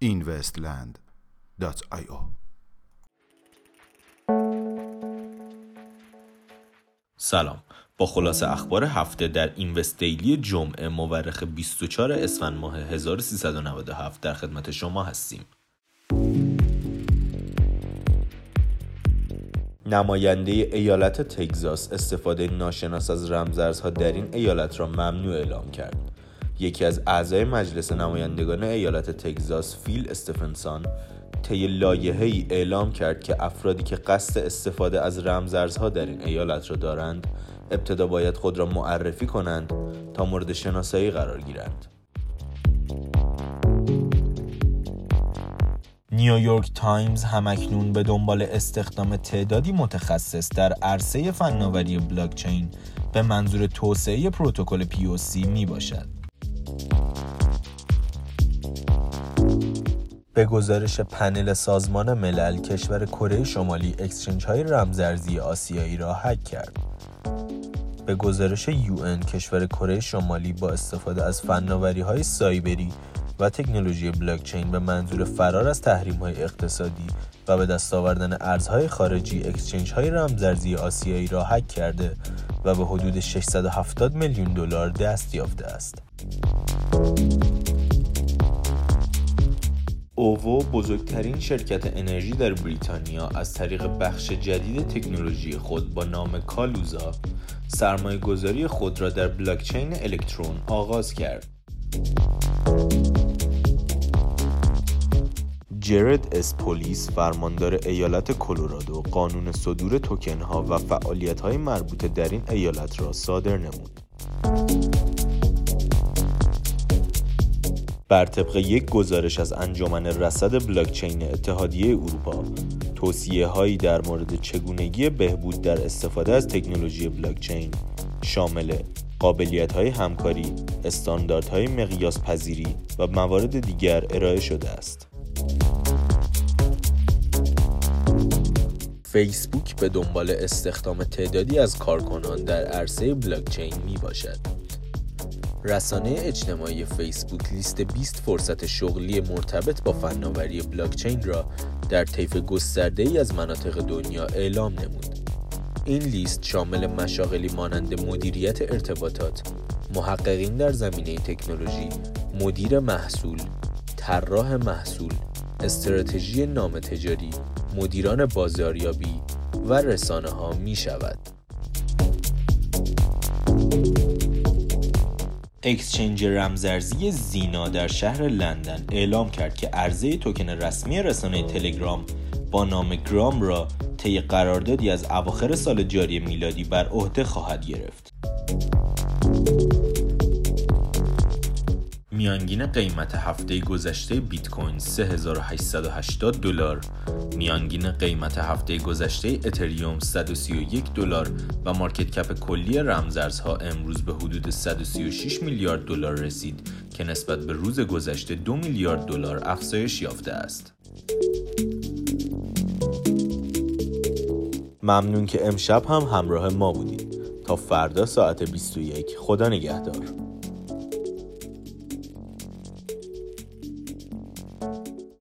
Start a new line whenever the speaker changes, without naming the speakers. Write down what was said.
investland.io
سلام. با خلاصه اخبار هفته در اینوست دیلی جمعه مورخ 24 اسفند ماه 1397 در خدمت شما هستیم. نماینده ایالت تگزاس استفاده ناشناس از رمزارزها در این ایالت را ممنوع اعلام کرد. یکی از اعضای مجلس نمایندگان ایالت تگزاس فیل استفنسون طی لایحه‌ای اعلام کرد که افرادی که قصد استفاده از رمزارزها در این ایالت را دارند ابتدا باید خود را معرفی کنند تا مورد شناسایی قرار گیرند. نیویورک تایمز هم‌اکنون به دنبال استخدام تعدادی متخصص در عرصه فناوری بلاکچین به منظور توسعه پروتکل POC می باشد. به گزارش پنل سازمان ملل کشور کره شمالی اکسچنج های رمزارزی آسیایی را حک کرد. به گزارش UN کشور کره شمالی با استفاده از فناوری های سایبری و تکنولوژی بلاکچین به منظور فرار از تحریم های اقتصادی و به دست آوردن ارزهای خارجی اکسچنج های رمزارزی آسیایی را حک کرده و به حدود 670 میلیون دلار دست یافته است. اوو بزرگترین شرکت انرژی در بریتانیا از طریق بخش جدید تکنولوژی خود با نام کالوزا سرمایه گذاری خود را در بلاکچین الکترون آغاز کرد. جرد اسپولیس فرماندار ایالت کلرادو قانون صدور توکن ها و فعالیت های مربوطه در این ایالت را صادر نمود. بر طبق یک گزارش از انجمن رصد بلاکچین اتحادیه اروپا توصیه هایی در مورد چگونگی بهبود در استفاده از تکنولوژی بلاکچین شامل قابلیت های همکاری، استانداردهای مقیاس پذیری و موارد دیگر ارائه شده است. فیسبوک به دنبال استخدام تعدادی از کارکنان در عرصه بلاکچین می باشد. رسانه اجتماعی فیسبوک لیست 20 فرصت شغلی مرتبط با فناوری بلاکچین را در طیف گسترده ای از مناطق دنیا اعلام نمود. این لیست شامل مشاغلی مانند مدیریت ارتباطات، محققین در زمینه تکنولوژی، مدیر محصول، طراح محصول، استراتژی نام تجاری، مدیران بازاریابی و رسانه ها می شود. اکسچنج رمزارزی زینا در شهر لندن اعلام کرد که عرضه توکن رسمی رسانه تلگرام با نام گرام را طی قراردادی از اواخر سال جاری میلادی بر عهده خواهد گرفت. میانگین قیمت هفته گذشته بیت کوین 3880 دلار، میانگین قیمت هفته گذشته اتریوم 131 دلار و مارکت کپ کلی رمزارزها امروز به حدود 136 میلیارد دلار رسید که نسبت به روز گذشته 2 میلیارد دلار افزایش یافته است. ممنون که امشب هم همراه ما بودید. تا فردا ساعت 21 خدا نگهدار.